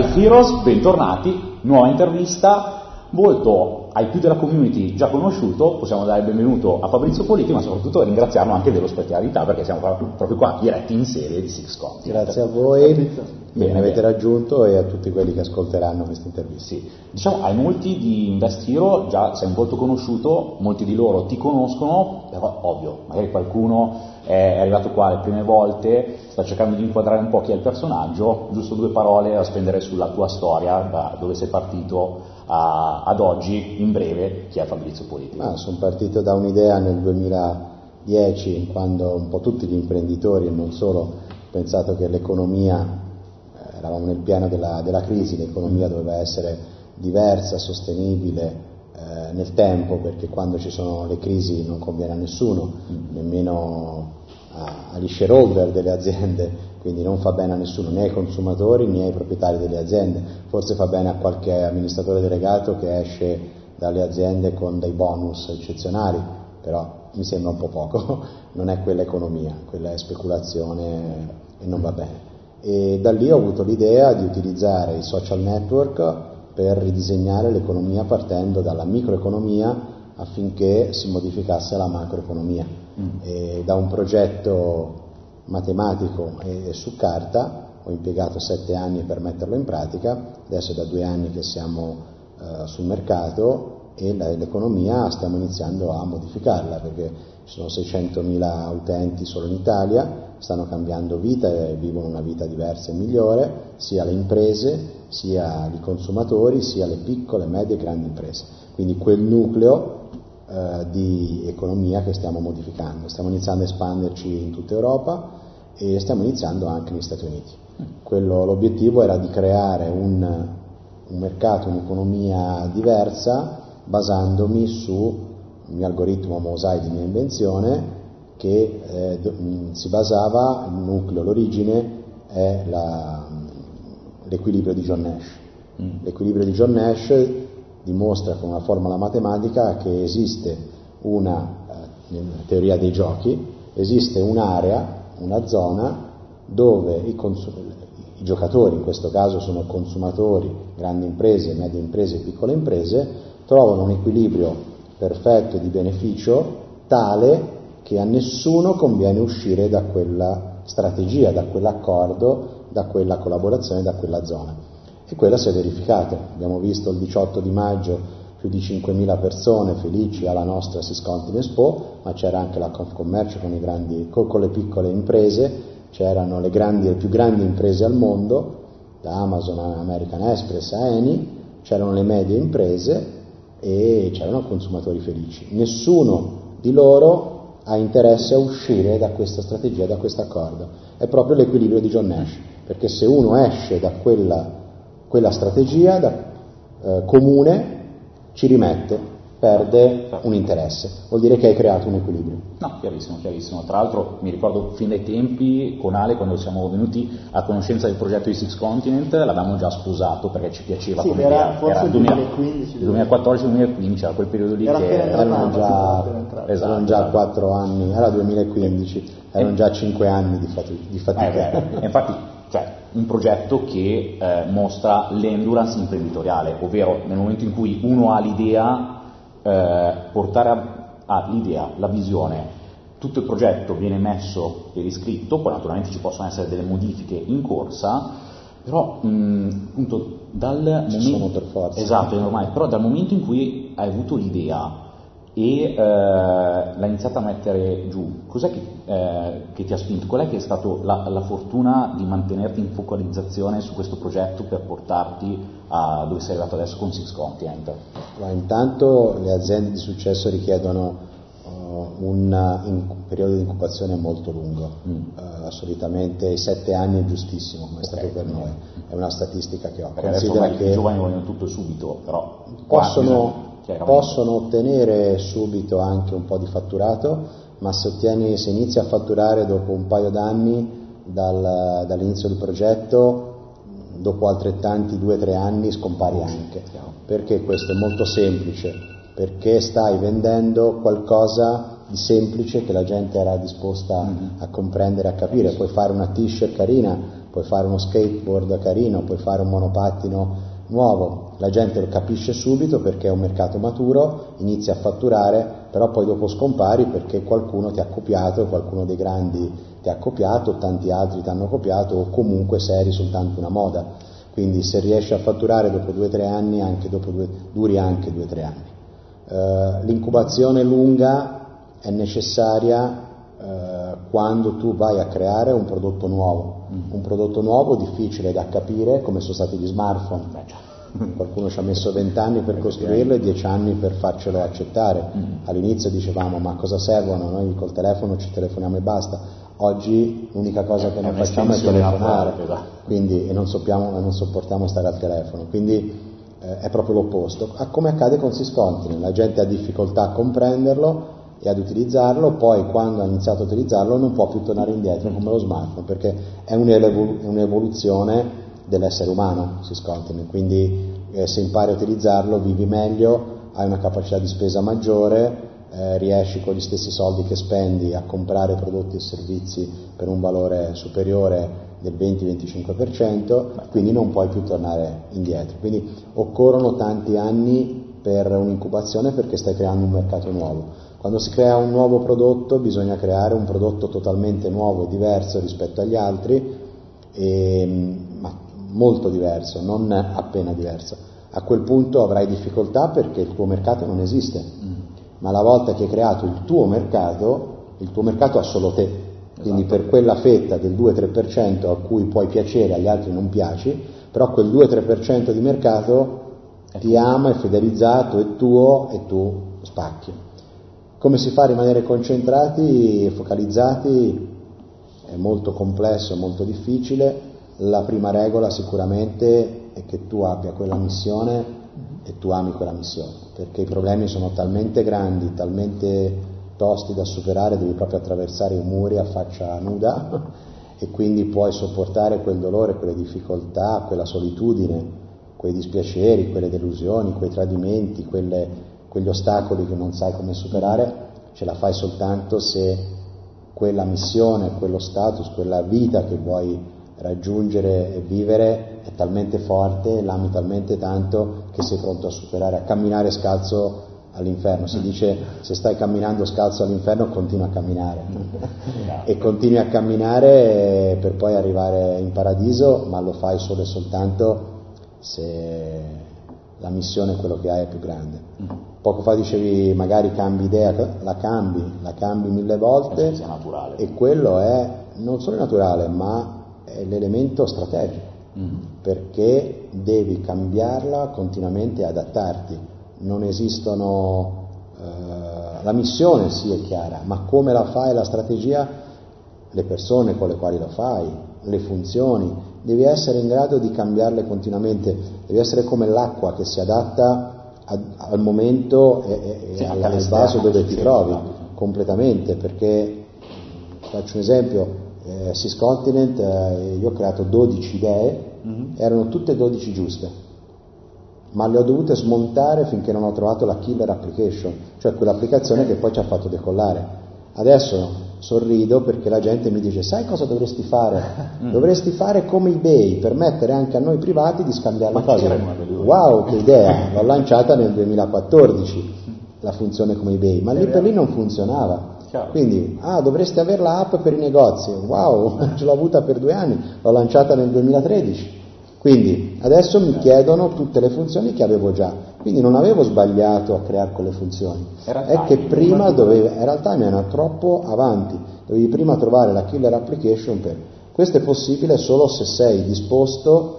Cari Heroes, bentornati, nuova intervista, molto ai più della community già conosciuto, possiamo dare il benvenuto a Fabrizio Politi, ma soprattutto ringraziarlo anche dell'ospitalità perché siamo proprio qua diretti in serie di Six Continent. Grazie a voi, bene, avete raggiunto e a tutti quelli che ascolteranno questa intervista. Sì. Diciamo, ai molti di Invest Hero già sei un volto conosciuto, molti di loro ti conoscono, però ovvio, magari qualcuno è arrivato qua le prime volte, sta cercando di inquadrare un po' chi è il personaggio, giusto due parole da spendere sulla tua storia, da dove sei partito a, ad oggi, in breve, chi è Fabrizio Politi? Ah, sono partito da un'idea nel 2010, quando un po' tutti gli imprenditori e non solo ho pensato che l'economia, eravamo nel piano della, della crisi, l'economia doveva essere diversa, sostenibile, eh, nel tempo, perché quando ci sono le crisi non conviene a nessuno, nemmeno agli shareholder delle aziende quindi non fa bene a nessuno, né ai consumatori né ai proprietari delle aziende, forse fa bene a qualche amministratore delegato che esce dalle aziende con dei bonus eccezionali, però mi sembra un po' poco, non è quella economia, quella è speculazione e non va bene. E da lì ho avuto l'idea di utilizzare i social network per ridisegnare l'economia partendo dalla microeconomia affinché si modificasse la macroeconomia. Mm. Da un progetto matematico e su carta, ho impiegato sette anni per metterlo in pratica, adesso è da due anni che siamo eh, sul mercato e l'economia stiamo iniziando a modificarla perché sono 600.000 utenti solo in Italia, stanno cambiando vita e vivono una vita diversa e migliore, sia le imprese, sia i consumatori, sia le piccole, medie e grandi imprese. Quindi quel nucleo eh, di economia che stiamo modificando. Stiamo iniziando a espanderci in tutta Europa e stiamo iniziando anche negli Stati Uniti. Quello, l'obiettivo era di creare un, un mercato, un'economia diversa basandomi sul mio algoritmo Mosai di mia invenzione che eh, si basava, il nucleo, l'origine è la, l'equilibrio di John Nash. Mm. L'equilibrio di John Nash dimostra con una formula matematica che esiste una, eh, teoria dei giochi, esiste un'area una zona dove i, consum- i, giocatori, in questo caso sono consumatori, grandi imprese, medie imprese piccole imprese, trovano un equilibrio perfetto di beneficio tale che a nessuno conviene uscire da quella strategia, da quell'accordo, da quella collaborazione, da quella zona. E quella si è verificata. Abbiamo visto il 18 di maggio più di 5.000 persone felici alla nostra Siscontin Expo, ma c'era anche la Confcommercio con, grandi, con le piccole imprese, c'erano le, grandi, le, più grandi imprese al mondo, da Amazon a American Express a Eni, c'erano le medie imprese e c'erano consumatori felici. Nessuno di loro ha interesse a uscire da questa strategia, da questo accordo. È proprio l'equilibrio di John Nash, perché se uno esce da quella, quella strategia da, eh, comune, ci rimette, perde un interesse, vuol dire che hai creato un equilibrio. No, chiarissimo, chiarissimo. Tra l'altro mi ricordo fin dai tempi con Ale, quando siamo venuti a conoscenza del progetto di Six Continent, l'avevamo già sposato perché ci piaceva sì, come era, idea. Forse era 2015. 2014-2015, era quel periodo lì era che erano già, esatto, erano già esatto. 4 anni, era 2015, erano già 5 anni di, fati- di fatica. Eh, infatti cioè un progetto che eh, mostra l'endurance imprenditoriale, ovvero nel momento in cui uno ha l'idea, eh, portare a, ha l'idea, la visione, tutto il progetto viene messo e riscritto, poi naturalmente ci possono essere delle modifiche in corsa, però mh, appunto dal momento, esatto, è normale, però dal momento in cui hai avuto l'idea e eh, l'ha iniziata a mettere giù. Cos'è che, eh, che, ti ha spinto? Qual è che è stata la, la, fortuna di mantenerti in focalizzazione su questo progetto per portarti a dove sei arrivato adesso con Six Continent? Ma intanto le aziende di successo richiedono uh, un in, periodo di incubazione molto lungo, mm. uh, solitamente sette anni è giustissimo, come è okay. stato per noi, è una statistica che ho. Perché Considera adesso che i giovani vogliono tutto subito, però possono possono ottenere subito anche un po' di fatturato, ma se, ottieni, se inizi a fatturare dopo un paio d'anni dal, dall'inizio del progetto, dopo altrettanti due o tre anni scompari anche. Perché questo è molto semplice? Perché stai vendendo qualcosa di semplice che la gente era disposta mm-hmm. a comprendere, a capire. Puoi fare una t-shirt carina, puoi fare uno skateboard carino, puoi fare un monopattino nuovo, la gente lo capisce subito perché è un mercato maturo, inizia a fatturare, però poi dopo scompari perché qualcuno ti ha copiato, qualcuno dei grandi ti ha copiato, tanti altri ti hanno copiato o comunque sei soltanto una moda. Quindi se riesci a fatturare dopo due o tre anni, anche due, duri anche due o tre anni. Uh, l'incubazione lunga è necessaria uh, quando tu vai a creare un prodotto nuovo. Un prodotto nuovo difficile da capire come sono stati gli smartphone. Qualcuno ci ha messo vent'anni per costruirlo e dieci anni per farcelo accettare. Mm. All'inizio dicevamo ma cosa servono? Noi col telefono ci telefoniamo e basta. Oggi l'unica cosa che non facciamo è telefonare quindi, e non, soppiamo, non, sopportiamo stare al telefono. Quindi eh, è proprio l'opposto. Come accade con Syscontinent, la gente ha difficoltà a comprenderlo e ad utilizzarlo, poi quando ha iniziato a utilizzarlo non può più tornare indietro come lo smartphone perché è un'evoluzione dell'essere umano, si scontano, quindi eh, se impari a utilizzarlo vivi meglio, hai una capacità di spesa maggiore, eh, riesci con gli stessi soldi che spendi a comprare prodotti e servizi per un valore superiore del 20-25%, quindi non puoi più tornare indietro. Quindi occorrono tanti anni per un'incubazione perché stai creando un mercato nuovo. Quando si crea un nuovo prodotto bisogna creare un prodotto totalmente nuovo, diverso rispetto agli altri, e, ma molto diverso, non appena diverso. A quel punto avrai difficoltà perché il tuo mercato non esiste, mm. ma la volta che hai creato il tuo mercato, il tuo mercato ha solo te. Quindi esatto. per quella fetta del 2-3% a cui puoi piacere, agli altri non piaci, però quel 2-3% di mercato ti ama, è fidelizzato, è tuo e tu spacchi. Come si fa a rimanere concentrati e focalizzati? È molto complesso, molto difficile la prima regola sicuramente è che tu abbia quella missione e tu ami quella missione, perché i problemi sono talmente grandi, talmente tosti da superare, devi proprio attraversare i muri a faccia nuda e quindi puoi sopportare quel dolore, quelle difficoltà, quella solitudine, quei dispiaceri, quelle delusioni, quei tradimenti, quelle, quegli ostacoli che non sai come superare, ce la fai soltanto se quella missione, quello status, quella vita che vuoi raggiungere e vivere è talmente forte, l'ami talmente tanto che sei pronto a superare, a camminare scalzo all'inferno. Si dice se stai camminando scalzo all'inferno continua a camminare e continui a camminare per poi arrivare in paradiso, ma lo fai solo e soltanto se la missione, quello che hai, è più grande. Poco fa dicevi magari cambi idea, la cambi, la cambi mille volte e quello è non solo naturale, ma è l'elemento strategico, mm. perché devi cambiarla continuamente e adattarti. Non esistono, eh, la missione sì è chiara, ma come la fai la strategia, le persone con le quali lo fai, le funzioni, devi essere in grado di cambiarle continuamente, devi essere come l'acqua che si adatta a, al momento e, e al, al vaso dove ti trovi completamente, perché faccio un esempio, eh, Syscontinent, eh, io ho creato 12 idee, mm-hmm. erano tutte 12 giuste, ma le ho dovute smontare finché non ho trovato la killer application, cioè quell'applicazione che poi ci ha fatto decollare. Adesso sorrido perché la gente mi dice sai cosa dovresti fare? Mm. Dovresti fare come eBay, permettere anche a noi privati di scambiare le cose. Wow, che idea! L'ho lanciata nel 2014 la funzione come eBay, ma lì per lì non funzionava. Quindi, ah, dovreste avere l'app per i negozi. Wow, ce l'ho avuta per due anni, l'ho lanciata nel 2013. Quindi adesso mi chiedono tutte le funzioni che avevo già. Quindi non avevo sbagliato a creare quelle funzioni. Era È che prima dovevo, in realtà mi era troppo avanti. Dovevi prima trovare la killer application per. Questo è possibile solo se sei disposto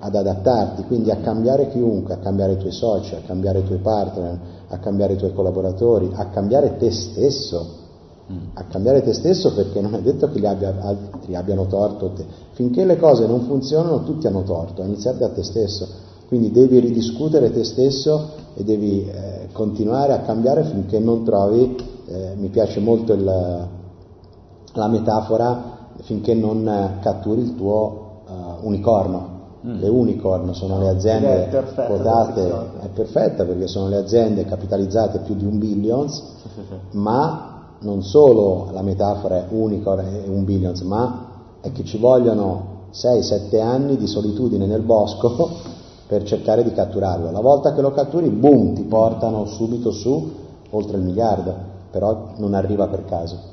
ad adattarti, quindi a cambiare chiunque, a cambiare i tuoi soci, a cambiare i tuoi partner, a cambiare i tuoi collaboratori, a cambiare te stesso a cambiare te stesso perché non è detto che gli abbia, altri abbiano torto te. Finché le cose non funzionano tutti hanno torto, a iniziare da te stesso. Quindi devi ridiscutere te stesso e devi eh, continuare a cambiare finché non trovi, eh, mi piace molto il, la metafora, finché non catturi il tuo uh, unicorno. Mm. Le unicorn sono le aziende quotate, è perfetta perché sono le aziende capitalizzate più di un billions, ma non solo la metafora è unicorn e un billions, ma è che ci vogliono 6-7 anni di solitudine nel bosco per cercare di catturarlo. La volta che lo catturi, boom, ti portano subito su oltre il miliardo, però non arriva per caso.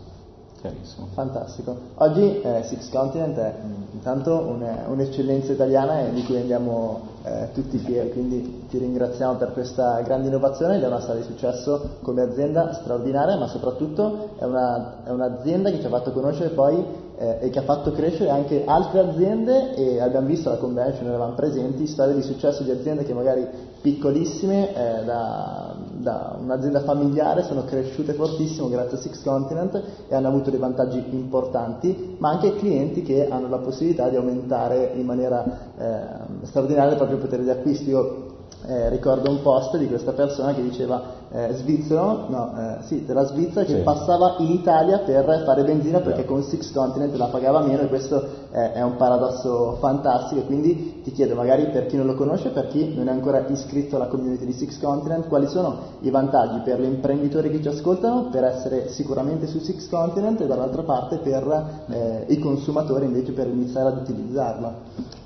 Chiarissimo. Fantastico. Oggi eh, Six Continent è mm, intanto un, un'eccellenza italiana di cui andiamo eh, tutti fieri, quindi ti ringraziamo per questa grande innovazione ed è una storia di successo come azienda straordinaria, ma soprattutto è, una, è un'azienda che ci ha fatto conoscere poi eh, e che ha fatto crescere anche altre aziende e abbiamo visto alla convention, eravamo presenti, storie di successo di aziende che magari piccolissime, eh, da, da, un'azienda familiare, sono cresciute fortissimo grazie a Six Continent e hanno avuto dei vantaggi importanti, ma anche clienti che hanno la possibilità di aumentare in maniera eh, straordinaria il proprio potere di acquisto. Io eh, ricordo un post di questa persona che diceva eh, svizzero, no, eh, sì, della Svizzera che sì. passava in Italia per fare benzina perché con Six Continent la pagava meno e questo è, è un paradosso fantastico quindi ti chiedo magari per chi non lo conosce, per chi non è ancora iscritto alla community di Six Continent, quali sono i vantaggi per gli imprenditori che ci ascoltano per essere sicuramente su Six Continent e dall'altra parte per eh, i consumatori invece per iniziare ad utilizzarla.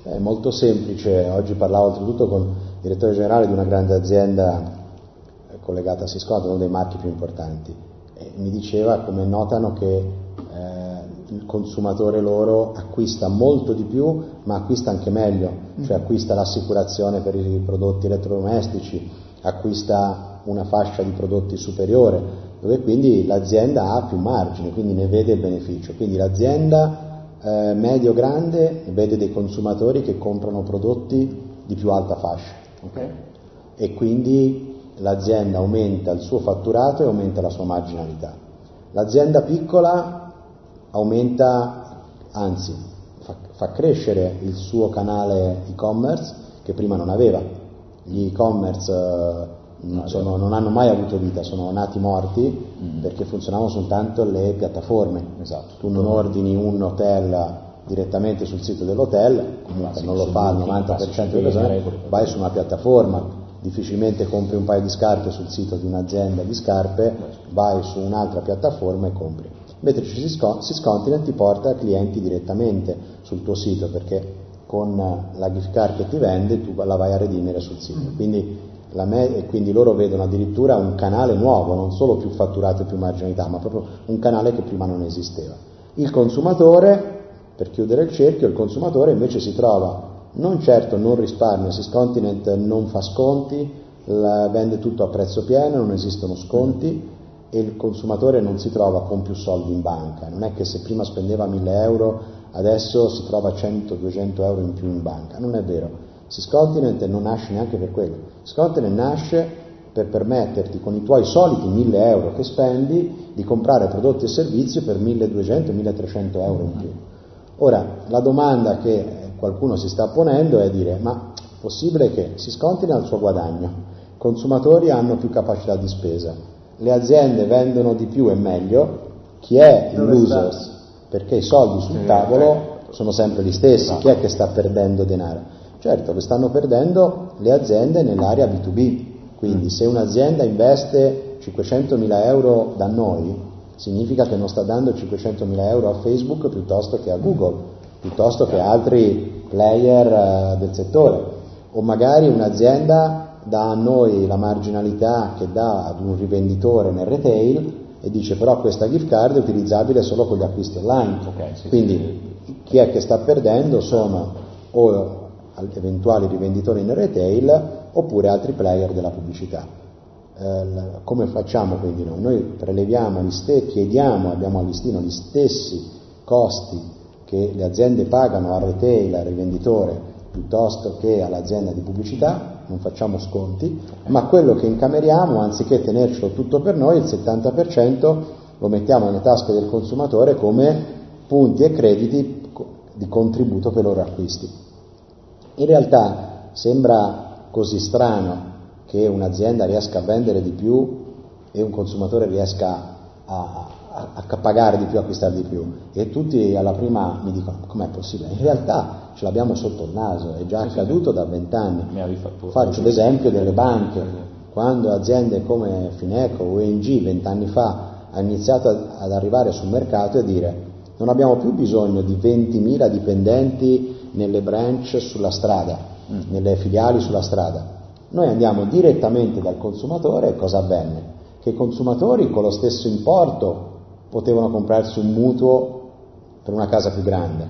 È molto semplice, oggi parlavo oltretutto con il direttore generale di una grande azienda collegata a Cisco, uno dei marchi più importanti, e mi diceva come notano che eh, il consumatore loro acquista molto di più, ma acquista anche meglio, cioè acquista l'assicurazione per i prodotti elettrodomestici, acquista una fascia di prodotti superiore, dove quindi l'azienda ha più margine, quindi ne vede il beneficio. Quindi l'azienda eh, medio-grande vede dei consumatori che comprano prodotti di più alta fascia okay? e quindi l'azienda aumenta il suo fatturato e aumenta la sua marginalità. L'azienda piccola aumenta, anzi, fa, fa crescere il suo canale e-commerce che prima non aveva. Gli e-commerce eh, sono, non hanno mai avuto vita, sono nati morti mm. perché funzionavano soltanto le piattaforme. Esatto. Tu non ordini un hotel direttamente sul sito dell'hotel, comunque non lo fa il 90% delle persone, vai su una piattaforma difficilmente compri un paio di scarpe sul sito di un'azienda di scarpe, vai su un'altra piattaforma e compri. Mentre Syscontinent ti porta clienti direttamente sul tuo sito perché con la gift card che ti vende tu la vai a redimere sul sito. Mm. Quindi, me- quindi loro vedono addirittura un canale nuovo, non solo più fatturato e più marginalità, ma proprio un canale che prima non esisteva. Il consumatore, per chiudere il cerchio, il consumatore invece si trova non certo non risparmia, Syscontinent non fa sconti, vende tutto a prezzo pieno, non esistono sconti e il consumatore non si trova con più soldi in banca, non è che se prima spendeva 1000 euro adesso si trova 100-200 euro in più in banca, non è vero. Syscontinent non nasce neanche per quello, Syscontinent nasce per permetterti con i tuoi soliti 1000 euro che spendi di comprare prodotti e servizi per 1200-1300 euro in più. Ora, la domanda che qualcuno si sta ponendo è dire ma è possibile che si scontino al suo guadagno, i consumatori hanno più capacità di spesa, le aziende vendono di più e meglio, chi è il loser? Perché i soldi sul tavolo sono sempre gli stessi, chi è che sta perdendo denaro? Certo, lo stanno perdendo le aziende nell'area B2B, quindi se un'azienda investe 500.000 euro da noi, significa che non sta dando 500.000 euro a Facebook piuttosto che a Google piuttosto che altri player eh, del settore. O magari un'azienda dà a noi la marginalità che dà ad un rivenditore nel retail e dice però questa gift card è utilizzabile solo con gli acquisti online. Okay, sì, Quindi sì. chi è che sta perdendo sono o eventuali rivenditori nel retail oppure altri player della pubblicità. Eh, come facciamo quindi noi? Noi preleviamo, gli chiediamo, abbiamo a listino gli stessi costi che le aziende pagano al retail, al rivenditore, piuttosto che all'azienda di pubblicità, non facciamo sconti, ma quello che incameriamo, anziché tenercelo tutto per noi, il 70% lo mettiamo nelle tasche del consumatore come punti e crediti di contributo per i loro acquisti. In realtà sembra così strano che un'azienda riesca a vendere di più e un consumatore riesca a, a, a pagare di più, acquistare di più. E tutti alla prima mi dicono, com'è possibile? In realtà ce l'abbiamo sotto il naso, è già accaduto da vent'anni. Faccio l'esempio delle banche. Quando aziende come Fineco o ONG vent'anni fa hanno iniziato ad arrivare sul mercato e dire Non abbiamo più bisogno di 20.000 dipendenti nelle branch sulla strada, mm. nelle filiali sulla strada. Noi andiamo direttamente dal consumatore e cosa avvenne? Che i consumatori con lo stesso importo potevano comprarsi un mutuo per una casa più grande.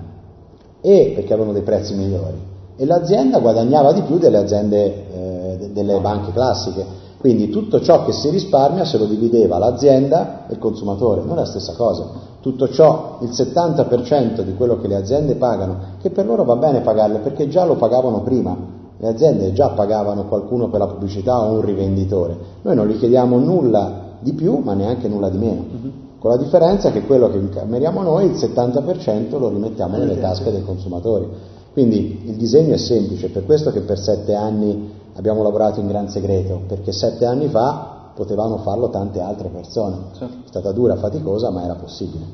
E perché avevano dei prezzi migliori. E l'azienda guadagnava di più delle aziende eh, delle banche classiche. Quindi tutto ciò che si risparmia se lo divideva l'azienda e il consumatore, non è la stessa cosa. Tutto ciò, il 70% di quello che le aziende pagano, che per loro va bene pagarle perché già lo pagavano prima, le aziende già pagavano qualcuno per la pubblicità o un rivenditore, noi non gli chiediamo nulla di più ma neanche nulla di meno. Mm-hmm. Con la differenza che quello che incameriamo noi, il 70% lo rimettiamo nelle tasche dei consumatori. Quindi il disegno è semplice, per questo che per sette anni abbiamo lavorato in gran segreto, perché sette anni fa potevano farlo tante altre persone. Certo. È stata dura, faticosa, ma era possibile.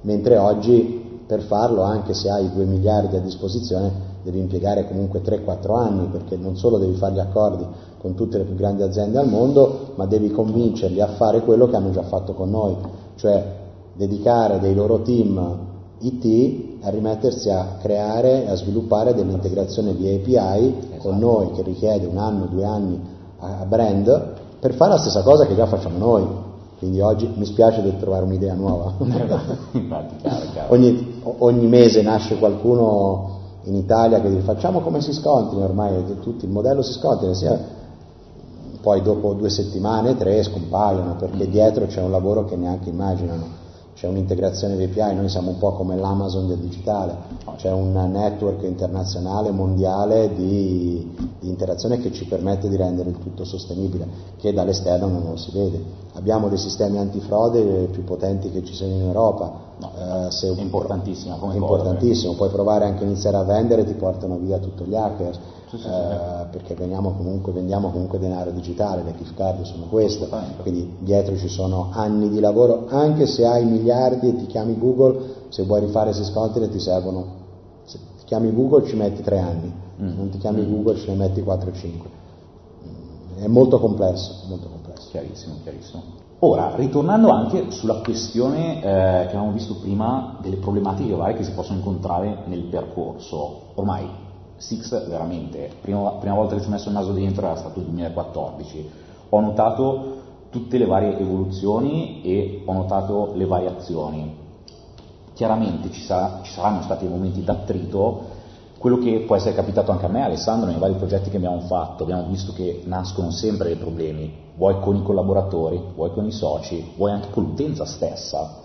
Mentre oggi per farlo, anche se hai 2 miliardi a disposizione, devi impiegare comunque 3-4 anni, perché non solo devi fare gli accordi con tutte le più grandi aziende al mondo, ma devi convincerli a fare quello che hanno già fatto con noi, cioè dedicare dei loro team IT a rimettersi a creare e a sviluppare dell'integrazione di API esatto. con noi che richiede un anno, due anni a brand per fare la stessa cosa che già facciamo noi. Quindi oggi mi spiace di trovare un'idea nuova. Infatti, chiaro, chiaro. Ogni, ogni, mese nasce qualcuno in Italia che dice facciamo come si scontri, ormai tutti, il modello si scontrina, sia, poi dopo due settimane, tre scompaiono perché dietro c'è un lavoro che neanche immaginano c'è un'integrazione VPI, noi siamo un po' come l'Amazon del digitale, c'è un network internazionale, mondiale di, di, interazione che ci permette di rendere il tutto sostenibile, che dall'esterno non lo si vede. Abbiamo dei sistemi antifrode più potenti che ci siano in Europa. No, eh, se, è importantissimo. È importantissimo, puoi provare anche a iniziare a vendere, ti portano via tutti gli hacker sì, sì, eh, perché comunque, vendiamo comunque denaro digitale, le gift card sono queste, quindi dietro ci sono anni di lavoro, anche se hai miliardi e ti chiami Google, se vuoi rifare Syscontinent ti servono, se ti chiami Google ci metti tre anni, mm. se non ti chiami mm. Google ce ne metti 4 o 5. È molto complesso, molto complesso. Chiarissimo, chiarissimo. Ora, ritornando anche sulla questione eh, che avevamo visto prima delle problematiche varie che si possono incontrare nel percorso, ormai Six veramente, prima, prima volta che ci ho messo il naso dentro era stato il 2014, ho notato tutte le varie evoluzioni e ho notato le variazioni. Chiaramente ci, sarà, ci saranno stati momenti d'attrito, quello che può essere capitato anche a me, Alessandro, nei vari progetti che abbiamo fatto, abbiamo visto che nascono sempre dei problemi, vuoi con i collaboratori, vuoi con i soci, vuoi anche con l'utenza stessa.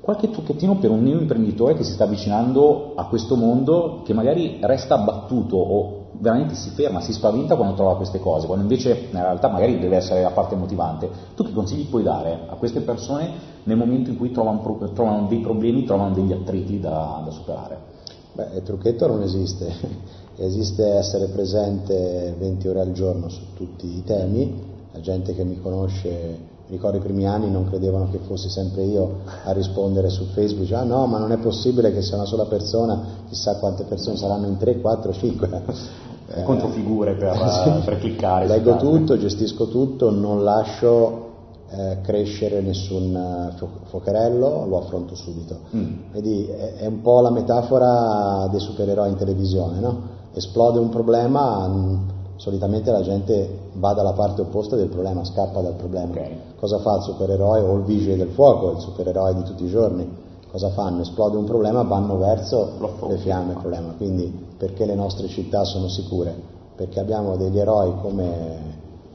Qualche trucchettino per un neo imprenditore che si sta avvicinando a questo mondo, che magari resta abbattuto o veramente si ferma, si spaventa quando trova queste cose, quando invece in realtà magari deve essere la parte motivante. Tu che consigli puoi dare a queste persone nel momento in cui trovano, trovano dei problemi, trovano degli attriti da, da superare? Beh, il trucchetto non esiste, esiste essere presente 20 ore al giorno su tutti i temi, la gente che mi conosce ricordo i primi anni non credevano che fossi sempre io a rispondere su Facebook, ah no ma non è possibile che sia una sola persona, chissà quante persone saranno in 3, 4, 5. Eh, Controfigure per, sì. per cliccare. Leggo tutto, gestisco tutto, non lascio eh, crescere nessun uh, fuocherello, lo affronto subito. Mm. Vedi, è, è, un po' la metafora dei supereroi in televisione, no? Esplode un problema, mh, solitamente la gente va dalla parte opposta del problema, scappa dal problema. Okay. Cosa fa il supereroe o il vigile del fuoco, il supereroe di tutti i giorni? Cosa fanno? Esplode un problema, vanno verso le fiamme il problema. Quindi perché le nostre città sono sicure? Perché abbiamo degli eroi come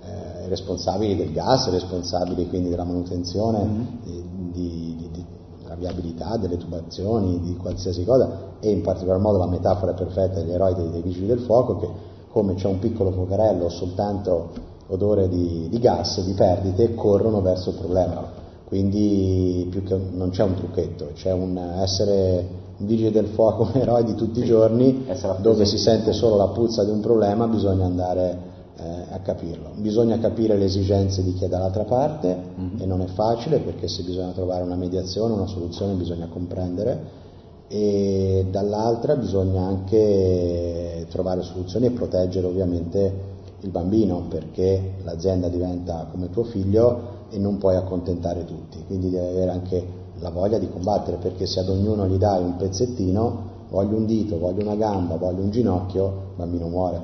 eh, responsabili del gas, responsabili quindi della manutenzione, mm-hmm. di, di, di, della viabilità, delle tubazioni, di qualsiasi cosa e in particolar modo la metafora perfetta degli eroi dei, dei vigili del fuoco che come c'è un piccolo fuocherello o soltanto odore di, di, gas, di perdite, corrono verso il problema. Quindi più che non c'è un trucchetto, c'è un essere un vigile del fuoco, un eroe di tutti i giorni, dove si sente solo la puzza di un problema, bisogna andare eh, a capirlo. Bisogna capire le esigenze di chi è dall'altra parte mm-hmm. e non è facile perché se bisogna trovare una mediazione, una soluzione, bisogna comprendere e dall'altra bisogna anche trovare soluzioni e proteggere ovviamente il bambino perché l'azienda diventa come tuo figlio e non puoi accontentare tutti, quindi devi avere anche la voglia di combattere, perché se ad ognuno gli dai un pezzettino, voglio un dito, voglio una gamba, voglio un ginocchio, il bambino muore.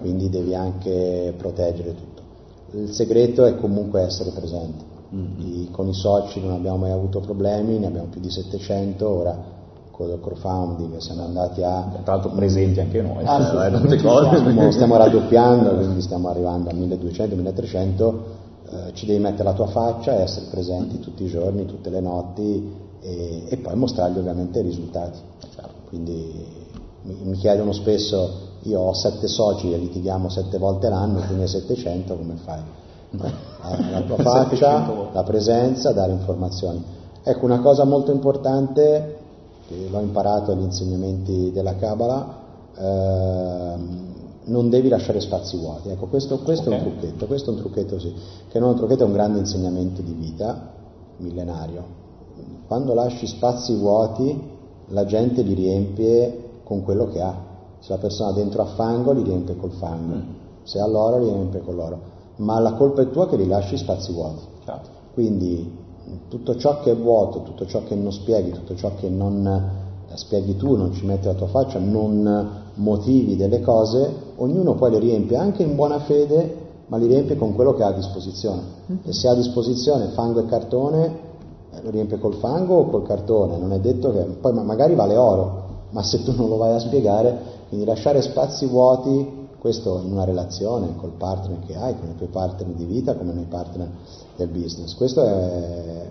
Quindi devi anche proteggere tutto. Il segreto è comunque essere presente. I- con i soci non abbiamo mai avuto problemi, ne abbiamo più di 700, ora il crowdfunding siamo andati a... Tra l'altro presenti anche noi, Ah, sì, eh, sì. Stiamo, stiamo raddoppiando, quindi stiamo arrivando a 1200-1300, eh, ci devi mettere la tua faccia e essere presenti tutti i giorni, tutte le notti e, e poi mostrargli ovviamente i risultati. Quindi mi, mi chiedono spesso, io ho sette soci e litighiamo sette volte l'anno, quindi a 700 come fai? La tua faccia, la presenza, dare informazioni. Ecco, una cosa molto importante l'ho imparato agli insegnamenti della Kabbalah, ehm, non devi lasciare spazi vuoti. Ecco, questo, questo è un trucchetto, questo è un trucchetto sì, che non è un trucchetto, è un grande insegnamento di vita millenario. Quando lasci spazi vuoti, la gente li riempie con quello che ha. Se la persona dentro ha fango, li riempie col fango. Se ha l'oro, li riempie con l'oro. Ma la colpa è tua che li lasci spazi vuoti. Certo. Quindi tutto ciò che è vuoto, tutto ciò che non spieghi, tutto ciò che non eh, spieghi tu, non ci metti la tua faccia, non motivi delle cose, ognuno poi le riempie anche in buona fede, ma li riempie con quello che ha a disposizione. E se ha a disposizione fango e cartone, eh, lo riempie col fango o col cartone, non è detto che poi ma- magari vale oro, ma se tu non lo vai a spiegare, quindi lasciare spazi vuoti, questo in una relazione col partner che hai, con i tuoi partner di vita, come nei partner del business. Questo è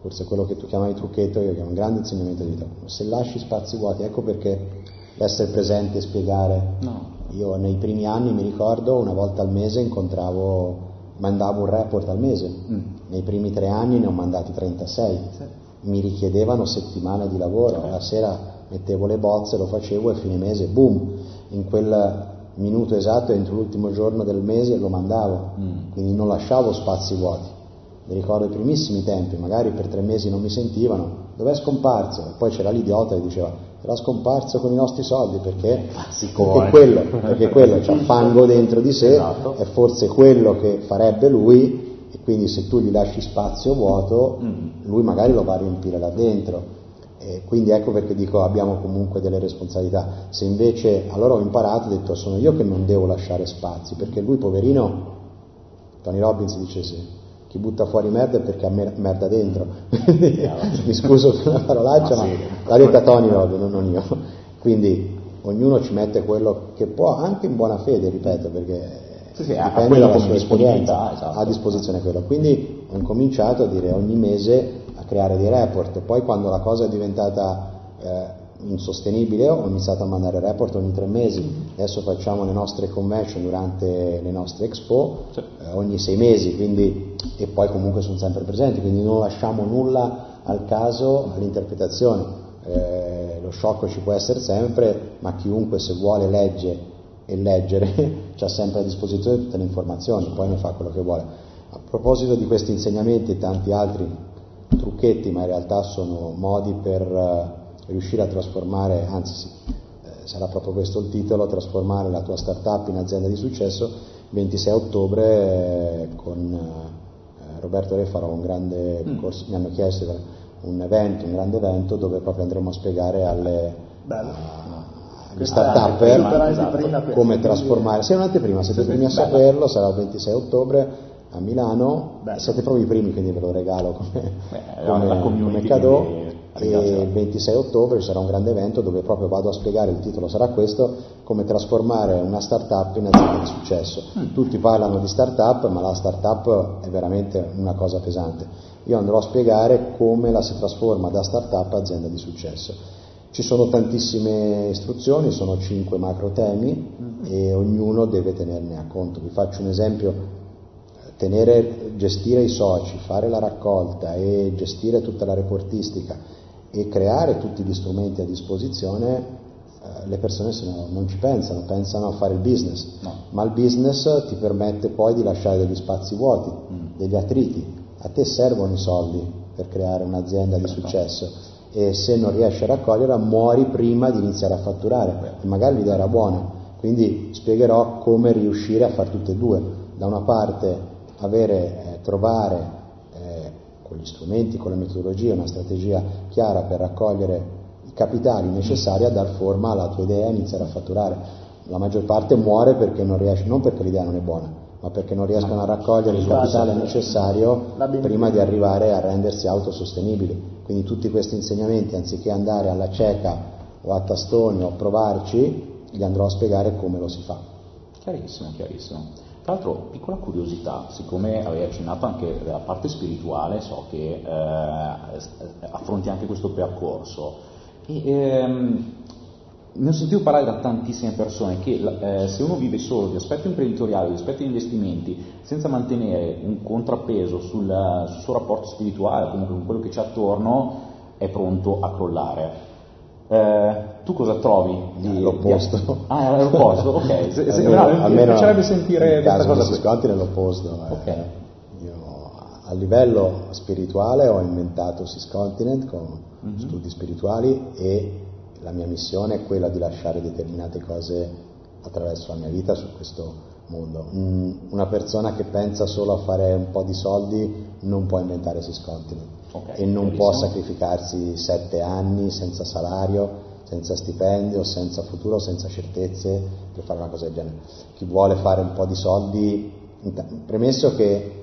forse quello che tu chiamavi trucchetto, io chiamo un grande insegnamento di vita. Se lasci spazi vuoti, ecco perché l'essere presente e spiegare. No. Io nei primi anni mi ricordo una volta al mese incontravo, mandavo un report al mese. Nei primi tre anni ne ho mandati 36. Mi richiedevano settimane di lavoro, la sera mettevo le bozze, lo facevo e fine mese, boom, in quel minuto esatto entro l'ultimo giorno del mese lo mandavo, quindi non lasciavo spazi vuoti. Mi ricordo i primissimi tempi, magari per tre mesi non mi sentivano, dov'è scomparso? E poi c'era l'idiota che diceva, era scomparso con i nostri soldi perché, perché eh. quello, perché quello c'ha fango dentro di sé, Esatto. è forse quello che farebbe lui e quindi se tu gli lasci spazio vuoto, lui magari lo va a riempire là dentro. E quindi ecco perché dico abbiamo comunque delle responsabilità. Se invece allora ho imparato, ho detto sono io che non devo lasciare spazi, perché lui poverino, Tony Robbins dice sì, chi butta fuori merda è perché ha mer- merda dentro. Mi scuso per la parolaccia, Ma ma sì. l'ha detta Tony Robbins, non io. Quindi ognuno ci mette quello che può, anche in buona fede, ripeto, perché Sì, sì, dipende dalla sua disponibilità, esperienza, esatto. a disposizione quello. Quindi ho incominciato a dire ogni mese creare dei report, poi quando la cosa è diventata eh, insostenibile ho iniziato a mandare report ogni tre mesi, adesso facciamo le nostre convention durante le nostre expo Sì. eh, ogni sei mesi, quindi, e poi comunque sono sempre presenti, quindi non lasciamo nulla al caso, all'interpretazione. Eh, lo sciocco ci può essere sempre, ma chiunque se vuole legge e leggere ha sempre a disposizione tutte le informazioni, poi ne fa quello che vuole. A proposito di questi insegnamenti e tanti altri trucchetti, ma in realtà sono modi per eh, riuscire a trasformare, anzi sì, eh, sarà proprio questo il titolo, trasformare la tua startup in azienda di successo, 26 ottobre eh, con Roberto Re farò un grande corso, mi hanno chiesto un evento, un grande evento dove proprio andremo a spiegare alle, Bello. a questo, come quindi- trasformare, è un'anteprima, siete i primi a saperlo, sarà il 26 ottobre a Milano, Bello. siete proprio i primi quindi ve lo regalo come, Beh, come, come cadeau e il 26 ottobre ci sarà un grande evento dove proprio vado a spiegare, il titolo sarà questo, come trasformare una startup in azienda di successo. Tutti parlano di startup, ma la startup è veramente una cosa pesante. Io andrò a spiegare come la si trasforma da startup a azienda di successo. Ci sono tantissime istruzioni, sono cinque macro temi e ognuno deve tenerne a conto. Vi faccio un esempio tenere, gestire i soci, fare la raccolta e gestire tutta la reportistica e creare tutti gli strumenti a disposizione, eh, le persone no- non ci pensano, pensano a fare il business, No. ma il business ti permette poi di lasciare degli spazi vuoti, degli attriti. A te servono i soldi per creare un'azienda di successo e se non riesci a raccoglierla muori prima di iniziare a fatturare e magari l'idea era buona. Quindi spiegherò come riuscire a fare tutte e due. Da una parte avere, eh, trovare eh, con gli strumenti, con le metodologie, una strategia chiara per raccogliere i capitali necessari a dar forma alla tua idea e iniziare a fatturare. La maggior parte muore perché non riesce, non perché l'idea non è buona, ma perché non riescono a raccogliere il capitale necessario prima di arrivare a rendersi autosostenibili. Quindi tutti questi insegnamenti, anziché andare alla cieca o a tastoni o a provarci, gli andrò a spiegare come lo si fa. Chiarissimo, chiarissimo. Tra l'altro, piccola curiosità, siccome avevi accennato anche della parte spirituale, so che eh, affronti anche questo percorso. E, ehm, ne ho sentito parlare da tantissime persone che eh, se uno vive solo di aspetto imprenditoriale, di aspetto di investimenti, senza mantenere un contrappeso sul, sul suo rapporto spirituale, comunque con quello che c'è attorno, è pronto a crollare. Eh, tu cosa trovi? Di, l'opposto. Di... Ah, è l'opposto, ok. Se, se, almeno, no, almeno mi piacerebbe sentire questa cosa. Qui. Sconti nell'opposto. Eh. Io, a livello spirituale ho inventato Syscontinent con mm-hmm. studi spirituali e la mia missione è quella di lasciare determinate cose attraverso la mia vita su questo mondo. Mm, una persona che pensa solo a fare un po' di soldi non può inventare Syscontinent okay, e non può sacrificarsi sette anni senza salario, senza stipendio, senza futuro, senza certezze per fare una cosa del genere. Chi vuole fare un po' di soldi, premesso che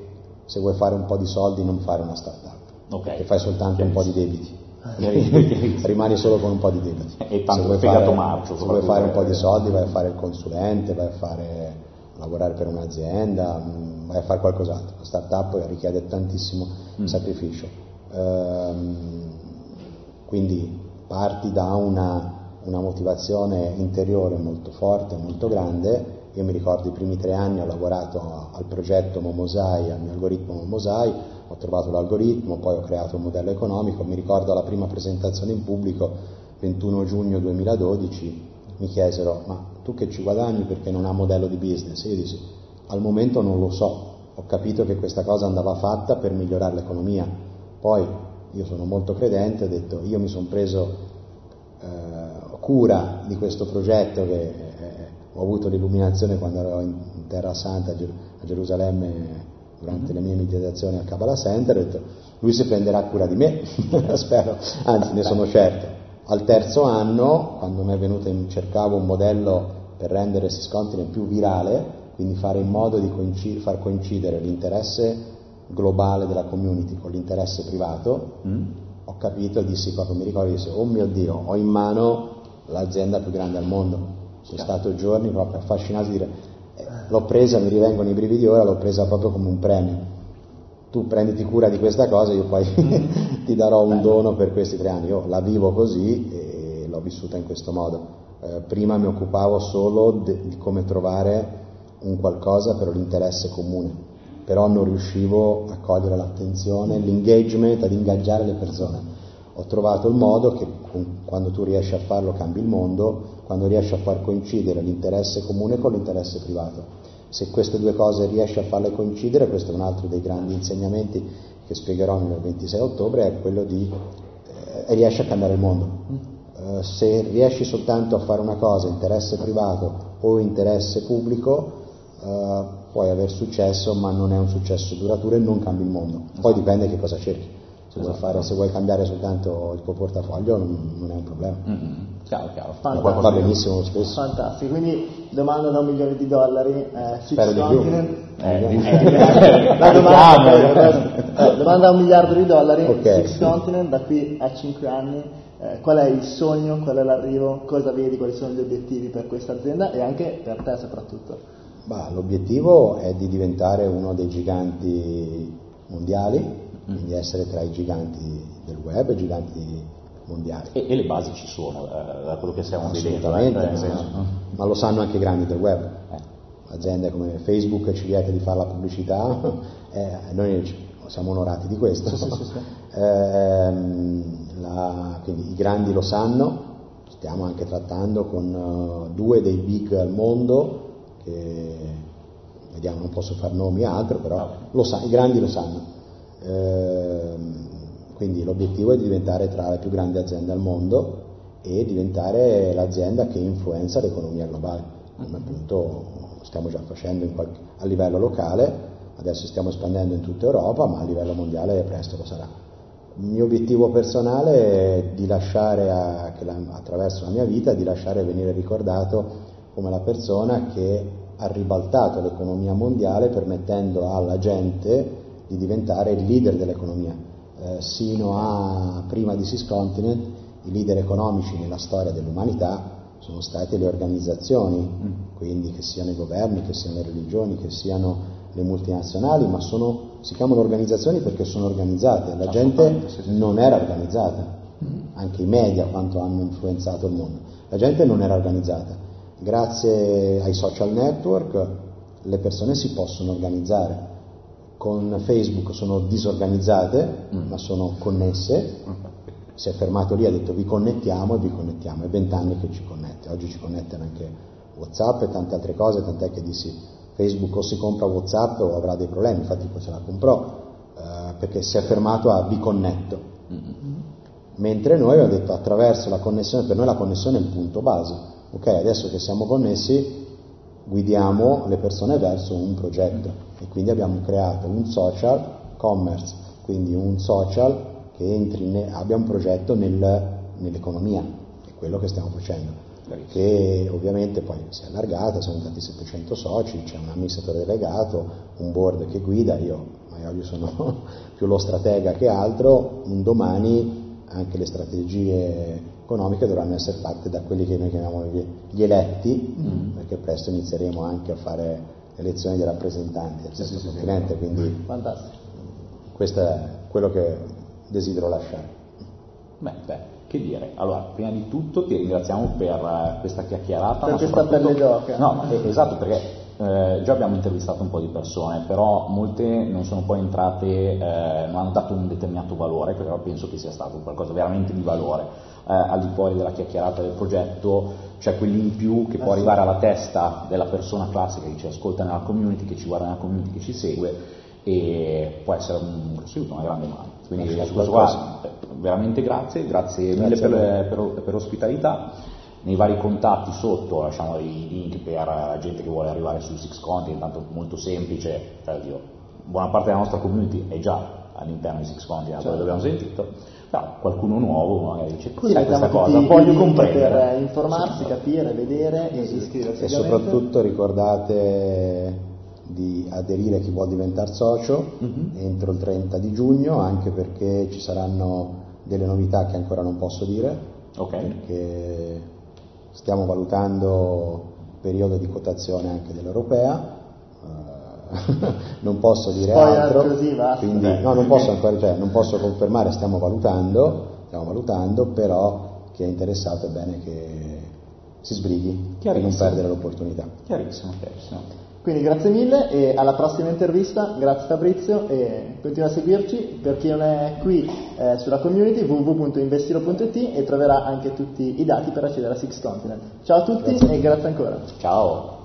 se vuoi fare un po' di soldi non fare una startup, okay. perché fai soltanto un po' di debiti. rimani solo con un po' di debiti. E tanto se vuoi, fare, marcio, se vuoi fare un po' di soldi vai a fare il consulente, vai a fare, lavorare per un'azienda, mm, vai a fare qualcos'altro. La startup richiede tantissimo mm. sacrificio. Ehm, quindi parti da una, una, motivazione interiore molto forte, molto grande. Io mi ricordo i primi tre anni ho lavorato al progetto Momosai, al mio algoritmo Momosai, ho trovato l'algoritmo, poi ho creato un modello economico. Mi ricordo la prima presentazione in pubblico, 21 giugno 2012, mi chiesero, ma tu che ci guadagni perché non ha modello di business? Io dissi, al momento non lo so, ho capito che questa cosa andava fatta per migliorare l'economia, poi io sono molto credente, ho detto io mi sono preso eh, cura di questo progetto che eh, ho avuto l'illuminazione quando ero in, Terra Santa a Gerusalemme durante le mie meditazioni al Kabbalah Center, ho detto lui si prenderà cura di me, spero, anzi ne sono certo. Al terzo anno, quando mi è venuto in, cercavo un modello per rendere Syscontinent più virale, quindi fare in modo di coincid- far coincidere l'interesse globale della community con l'interesse privato, mm. ho capito e dissi proprio, mi ricordo, dissi, oh mio Dio, ho in mano l'azienda più grande al mondo. Sono stato giorni proprio affascinato di dire, eh, l'ho presa, mi rivengono i brividi ora, l'ho presa proprio come un premio. Tu prenditi cura di questa cosa, io poi mm. ti darò un dono per questi tre anni. Io la vivo così e l'ho vissuta in questo modo. Eh, prima mi occupavo solo de- di come trovare un qualcosa per l'interesse comune però non riuscivo a cogliere l'attenzione, l'engagement, ad ingaggiare le persone. Ho trovato il modo che quando tu riesci a farlo cambi il mondo, quando riesci a far coincidere l'interesse comune con l'interesse privato. Se queste due cose riesci a farle coincidere, questo è un altro dei grandi insegnamenti che spiegherò nel 26 ottobre, è quello di eh, riesci a cambiare il mondo. Eh, se riesci soltanto a fare una cosa, interesse privato o interesse pubblico, eh, puoi aver successo, ma non è un successo duraturo e non cambi il mondo. Poi dipende che cosa cerchi. Se, esatto. vuoi, fare, se vuoi, cambiare soltanto il tuo portafoglio non, non è un problema. Mm-hmm. Chiaro, chiaro. Fantastico. Va benissimo lo stesso. Fantastico, quindi domanda da un milione di dollari. Eh, Spero di più. Eh, eh, la domanda, eh, domanda a un miliardo di dollari, okay. Six Continent, da qui a cinque anni, eh, qual è il sogno, qual è l'arrivo, cosa vedi, quali sono gli obiettivi per questa azienda e anche per te soprattutto? Bah, l'obiettivo è di diventare uno dei giganti mondiali, mm. quindi essere tra i giganti del web, i giganti mondiali. E, e le basi ci sono, eh, da quello che stiamo vedendo. Assolutamente, eh, ma, ma, lo sanno anche i grandi del web. Eh. Aziende come Facebook ci vieta di fare la pubblicità, eh, noi siamo onorati di questo. Sì, sì, sì, ehm, la, quindi i grandi lo sanno, stiamo anche trattando con uh, due dei big al mondo che vediamo, non posso far nomi altro, però lo sa, i grandi lo sanno. Eh, quindi l'obiettivo è di diventare tra le più grandi aziende al mondo e diventare l'azienda che influenza l'economia globale, come appunto stiamo già facendo qualche, a livello locale, adesso stiamo espandendo in tutta Europa, ma a livello mondiale presto lo sarà. Il mio obiettivo personale è di lasciare, a, attraverso la mia vita, di lasciare venire ricordato come la persona che ha ribaltato l'economia mondiale permettendo alla gente di diventare il leader dell'economia. Eh, sino a prima di Syscontinent i leader economici nella storia dell'umanità sono state le organizzazioni, mm. quindi che siano i governi, che siano le religioni, che siano le multinazionali, ma sono, si chiamano organizzazioni perché sono organizzate, la gente non era organizzata, anche i media quanto hanno influenzato il mondo, la gente non era organizzata. Grazie ai social network le persone si possono organizzare. Con Facebook sono disorganizzate, mm. ma sono connesse. Si è fermato lì, ha detto vi connettiamo e vi connettiamo. È vent'anni che ci connette. Oggi ci connettono anche WhatsApp e tante altre cose, tant'è che dissi Facebook o si compra WhatsApp o avrà dei problemi, infatti poi se la comprò, eh, perché si è fermato a vi connetto. Mm-hmm. Mentre noi abbiamo detto attraverso la connessione, per noi la connessione è il punto base. Ok, adesso che siamo connessi guidiamo le persone verso un progetto. E quindi abbiamo creato un social commerce, quindi un social che entri ne, abbia un progetto nel, nell'economia, è quello che stiamo facendo che ovviamente poi si è allargata, sono stati 700 soci, c'è un amministratore delegato, un board che guida, io, io sono più lo stratega che altro, un domani anche le strategie economiche dovranno essere fatte da quelli che noi chiamiamo gli eletti, mm. perché presto inizieremo anche a fare elezioni di rappresentanti del terzo sì, continente, sì, quindi Fantastico. questo è quello che desidero lasciare. Beh, beh, che dire, allora, prima di tutto ti ringraziamo per uh, questa chiacchierata. Per questa d'oca. No, eh, esatto, perché eh, già abbiamo intervistato un po' di persone, però molte non sono poi entrate, eh, non hanno dato un determinato valore, però penso che sia stato qualcosa veramente di valore. Eh, al di fuori della chiacchierata del progetto c'è quell'in più che può arrivare alla testa della persona classica che ci ascolta nella community, che ci guarda nella community, che ci segue e può essere un grosso aiuto, una grande mano. Quindi su questo qua veramente grazie, grazie, grazie mille per, per, per l'ospitalità nei vari contatti sotto lasciamo i link per la gente che vuole arrivare su Six Conti, tanto molto semplice, cioè, io, buona parte della nostra community è già all'interno di Six Conti, certo. dove abbiamo sentito, però qualcuno nuovo magari dice cos'è questa cosa, voglio comprendere. Per informarsi, sì. capire, vedere e iscriversi. E soprattutto ricordate di aderire chi vuole diventare socio mm-hmm. entro il 30 di giugno, anche perché ci saranno delle novità che ancora non posso dire. Okay. Perché stiamo valutando periodo di quotazione anche dell'europea, uh, non posso dire Poi altro, così, quindi no, non posso, ancora, cioè, non posso confermare, stiamo valutando, stiamo valutando, però chi è interessato è bene che si sbrighi per non perdere l'opportunità. Chiarissimo, chiarissimo. Quindi grazie mille e alla prossima intervista, grazie Fabrizio e continua a seguirci per chi non è qui eh, sulla community www.investiro.it e troverà anche tutti i dati per accedere a Six Continent. Ciao a tutti grazie. e grazie ancora. Ciao.